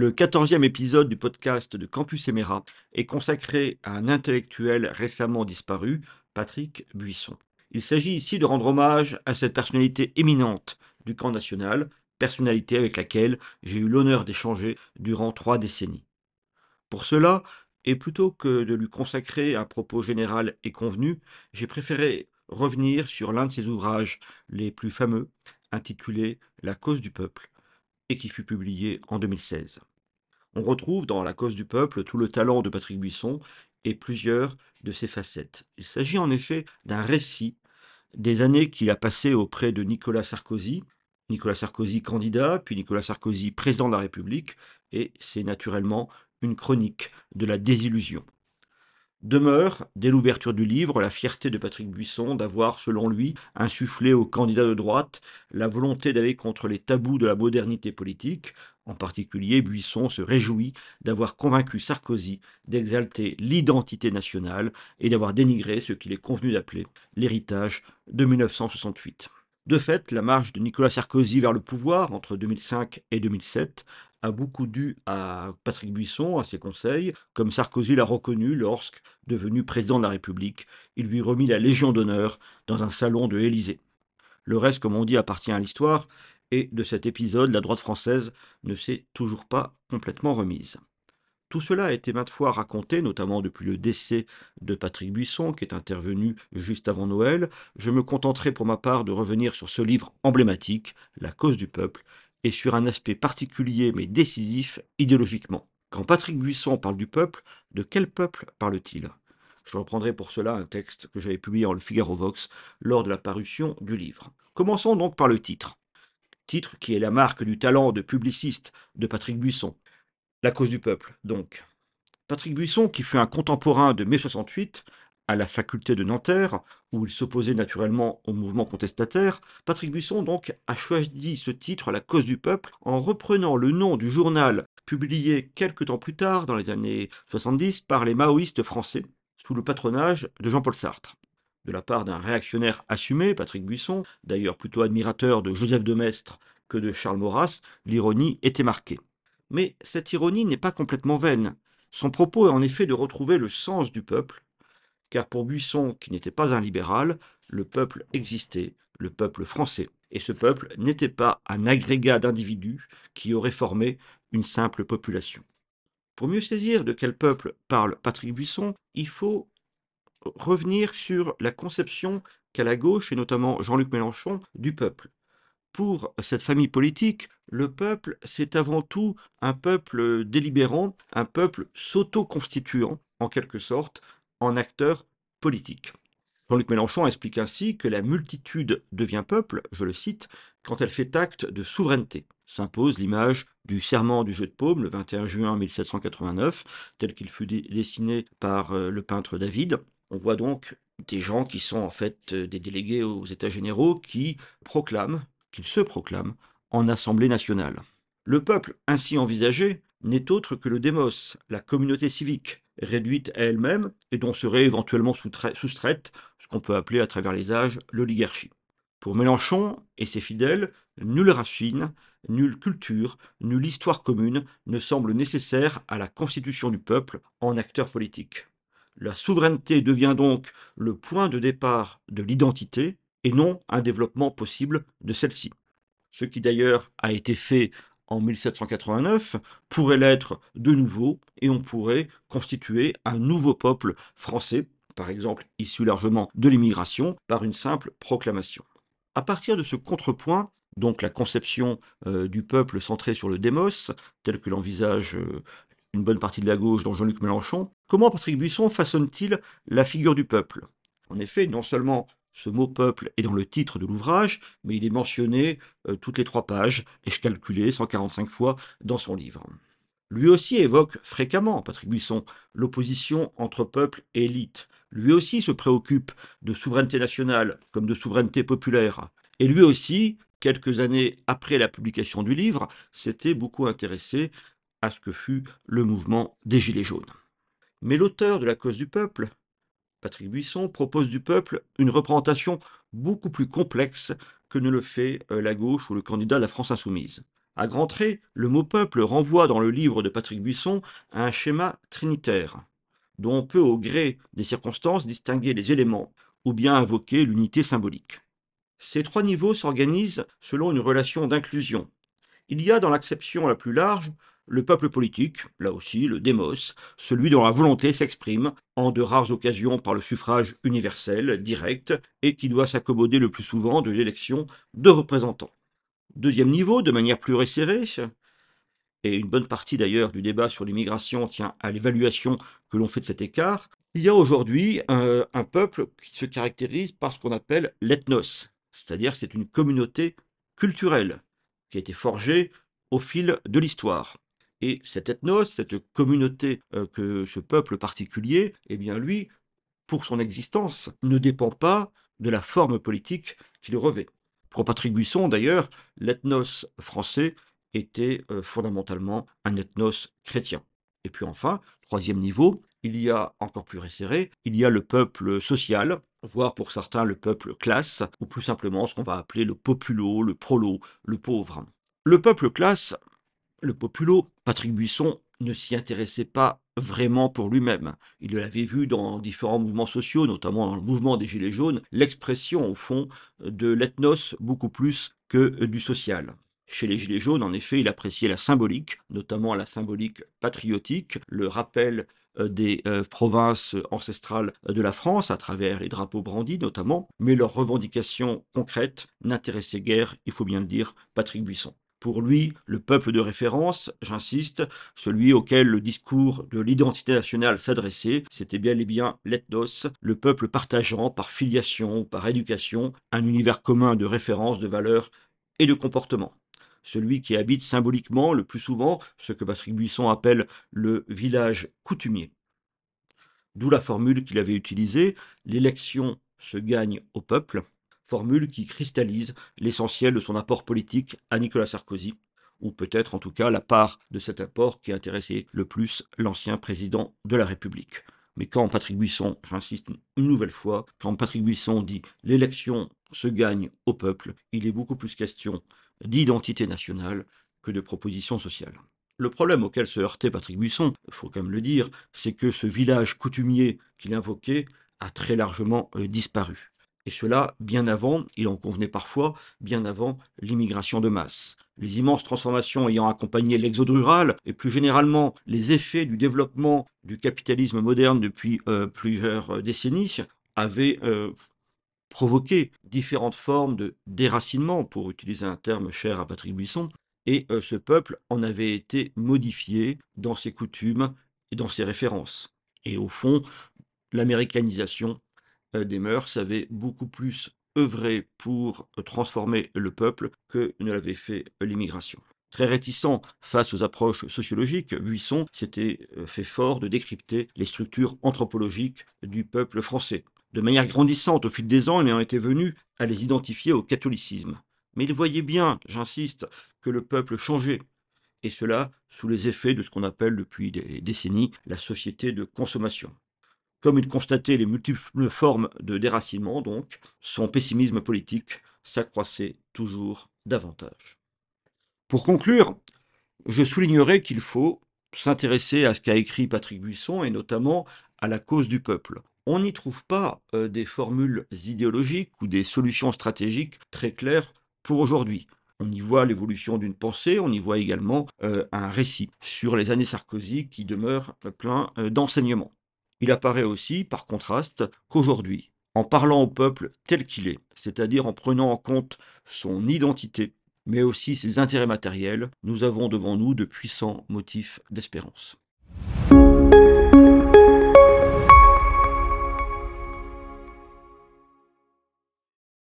Le quatorzième épisode du podcast de Campus Emera est consacré à un intellectuel récemment disparu, Patrick Buisson. Il s'agit ici de rendre hommage à cette personnalité éminente du camp national, personnalité avec laquelle j'ai eu l'honneur d'échanger durant trois décennies. Pour cela, et plutôt que de lui consacrer un propos général et convenu, j'ai préféré revenir sur l'un de ses ouvrages les plus fameux, intitulé La cause du peuple, et qui fut publié en 2016. On retrouve dans La cause du peuple tout le talent de Patrick Buisson et plusieurs de ses facettes. Il s'agit en effet d'un récit des années qu'il a passées auprès de Nicolas Sarkozy, Nicolas Sarkozy candidat, puis Nicolas Sarkozy président de la République, et c'est naturellement une chronique de la désillusion. Demeure, dès l'ouverture du livre, la fierté de Patrick Buisson d'avoir, selon lui, insufflé aux candidats de droite la volonté d'aller contre les tabous de la modernité politique. En particulier, Buisson se réjouit d'avoir convaincu Sarkozy d'exalter l'identité nationale et d'avoir dénigré ce qu'il est convenu d'appeler l'héritage de 1968. De fait, la marche de Nicolas Sarkozy vers le pouvoir entre 2005 et 2007 a beaucoup dû à Patrick Buisson, à ses conseils, comme Sarkozy l'a reconnu lorsque, devenu président de la République, il lui remit la Légion d'honneur dans un salon de l'Élysée. Le reste, comme on dit, appartient à l'histoire, et de cet épisode, la droite française ne s'est toujours pas complètement remise. Tout cela a été maintes fois raconté, notamment depuis le décès de Patrick Buisson, qui est intervenu juste avant Noël. Je me contenterai pour ma part de revenir sur ce livre emblématique, La cause du peuple, et sur un aspect particulier mais décisif idéologiquement. Quand Patrick Buisson parle du peuple, de quel peuple parle-t-il? Je reprendrai pour cela un texte que j'avais publié en Le Figaro Vox lors de la parution du livre. Commençons donc par le titre. Titre qui est la marque du talent de publiciste de Patrick Buisson. La cause du peuple, donc. Patrick Buisson, qui fut un contemporain de mai 68, à la faculté de Nanterre, où il s'opposait naturellement au mouvement contestataire, Patrick Buisson donc a choisi ce titre, La cause du peuple, en reprenant le nom du journal publié quelques temps plus tard, dans les années 70, par les maoïstes français, sous le patronage de Jean-Paul Sartre. De la part d'un réactionnaire assumé, Patrick Buisson, d'ailleurs plutôt admirateur de Joseph de Maistre que de Charles Maurras, l'ironie était marquée. Mais cette ironie n'est pas complètement vaine. Son propos est en effet de retrouver le sens du peuple, car pour Buisson, qui n'était pas un libéral, le peuple existait, le peuple français, et ce peuple n'était pas un agrégat d'individus qui auraient formé une simple population. Pour mieux saisir de quel peuple parle Patrick Buisson, il faut revenir sur la conception qu'a la gauche, et notamment Jean-Luc Mélenchon, du peuple. Pour cette famille politique, le peuple, c'est avant tout un peuple délibérant, un peuple s'auto-constituant, en quelque sorte, en acteur politique. Jean-Luc Mélenchon explique ainsi que la multitude devient peuple, je le cite, quand elle fait acte de souveraineté. S'impose l'image du serment du jeu de paume le 21 juin 1789, tel qu'il fut dessiné par euh, le peintre David. On voit donc des gens qui sont en fait euh, des délégués aux États généraux qui proclament, qu'ils se proclament en Assemblée nationale. Le peuple ainsi envisagé n'est autre que le démos, la communauté civique, réduite à elle-même et dont serait éventuellement soustraite ce qu'on peut appeler à travers les âges l'oligarchie. Pour Mélenchon et ses fidèles, nulle racine, nulle culture, nulle histoire commune ne semble nécessaire à la constitution du peuple en acteur politique. La souveraineté devient donc le point de départ de l'identité et non un développement possible de celle-ci. Ce qui d'ailleurs a été fait en 1789 pourrait l'être de nouveau et on pourrait constituer un nouveau peuple français, par exemple issu largement de l'immigration, par une simple proclamation. À partir de ce contrepoint, donc la conception euh, du peuple centré sur le démos, tel que l'envisage euh, une bonne partie de la gauche, dont Jean-Luc Mélenchon, comment Patrick Buisson façonne-t-il la figure du peuple? En effet, non seulement ce mot peuple est dans le titre de l'ouvrage, mais il est mentionné euh, toutes les trois pages, ai-je calculé 145 fois dans son livre. Lui aussi évoque fréquemment, Patrick Buisson, l'opposition entre peuple et élite. Lui aussi se préoccupe de souveraineté nationale comme de souveraineté populaire. Et lui aussi, quelques années après la publication du livre, s'était beaucoup intéressé à ce que fut le mouvement des Gilets jaunes. Mais l'auteur de la cause du peuple, Patrick Buisson propose du peuple une représentation beaucoup plus complexe que ne le fait euh, la gauche ou le candidat de la France insoumise. À grands traits, le mot peuple renvoie dans le livre de Patrick Buisson à un schéma trinitaire, dont on peut au gré des circonstances distinguer les éléments ou bien invoquer l'unité symbolique. Ces trois niveaux s'organisent selon une relation d'inclusion. Il y a dans l'acception la plus large le peuple politique, là aussi le démos, celui dont la volonté s'exprime en de rares occasions par le suffrage universel, direct, et qui doit s'accommoder le plus souvent de l'élection de représentants. Deuxième niveau, de manière plus resserrée, et une bonne partie d'ailleurs du débat sur l'immigration tient à l'évaluation que l'on fait de cet écart, il y a aujourd'hui un, un, peuple qui se caractérise par ce qu'on appelle l'ethnos, c'est-à-dire c'est une communauté culturelle qui a été forgée au fil de l'histoire. Et cet ethnos, cette communauté euh, que ce peuple particulier, eh bien lui, pour son existence, ne dépend pas de la forme politique qu'il revêt. Pour Patrick Buisson, d'ailleurs, l'ethnos français était euh, fondamentalement un ethnos chrétien. Et puis enfin, troisième niveau, il y a encore plus resserré, il y a le peuple social, voire pour certains le peuple classe, ou plus simplement ce qu'on va appeler le populo, le prolo, le pauvre. Le peuple classe, le populo, Patrick Buisson ne s'y intéressait pas vraiment pour lui-même. Il l'avait vu dans différents mouvements sociaux, notamment dans le mouvement des Gilets jaunes, l'expression au fond de l'ethnos beaucoup plus que du social. Chez les Gilets jaunes, en effet, il appréciait la symbolique, notamment la symbolique patriotique, le rappel euh, des euh, provinces ancestrales de la France, à travers les drapeaux brandis notamment, mais leurs revendications concrètes n'intéressaient guère, il faut bien le dire, Patrick Buisson. Pour lui, le peuple de référence, j'insiste, celui auquel le discours de l'identité nationale s'adressait, c'était bien et bien l'ethnos, le peuple partageant par filiation, par éducation, un univers commun de référence, de valeurs et de comportements. Celui qui habite symboliquement le plus souvent ce que Patrick Buisson appelle le village coutumier. D'où la formule qu'il avait utilisée, l'élection se gagne au peuple, formule qui cristallise l'essentiel de son apport politique à Nicolas Sarkozy, ou peut-être en tout cas la part de cet apport qui intéressait le plus l'ancien président de la République. Mais quand Patrick Buisson, j'insiste une nouvelle fois, quand Patrick Buisson dit l'élection se gagne au peuple, il est beaucoup plus question d'identité nationale que de propositions sociales. Le problème auquel se heurtait Patrick Buisson, il faut quand même le dire, c'est que ce village coutumier qu'il invoquait a très largement euh, disparu. Et cela bien avant, il en convenait parfois, bien avant l'immigration de masse. Les immenses transformations ayant accompagné l'exode rural et plus généralement les effets du développement du capitalisme moderne depuis euh, plusieurs euh, décennies avaient euh, provoqué différentes formes de déracinement, pour utiliser un terme cher à Patrick Buisson, et ce peuple en avait été modifié dans ses coutumes et dans ses références. Et au fond, l'américanisation des mœurs avait beaucoup plus œuvré pour euh, transformer le peuple que ne l'avait fait l'immigration. Très réticent face aux approches sociologiques, Buisson s'était euh, fait fort de décrypter les structures anthropologiques du peuple français. De manière grandissante au fil des ans, il en était venu à les identifier au catholicisme. Mais il voyait bien, j'insiste, que le peuple changeait, et cela sous les effets de ce qu'on appelle depuis des décennies la société de consommation. Comme il constatait les multiples formes de déracinement, donc, son pessimisme politique s'accroissait toujours davantage. Pour conclure, je soulignerai qu'il faut s'intéresser à ce qu'a écrit Patrick Buisson et notamment à la cause du peuple. On n'y trouve pas euh, des formules idéologiques ou des solutions stratégiques très claires pour aujourd'hui. On y voit l'évolution d'une pensée, on y voit également euh, un récit sur les années Sarkozy qui demeure plein euh, d'enseignements. Il apparaît aussi, par contraste, qu'aujourd'hui, en parlant au peuple tel qu'il est, c'est-à-dire en prenant en compte son identité, mais aussi ses intérêts matériels, nous avons devant nous de puissants motifs d'espérance.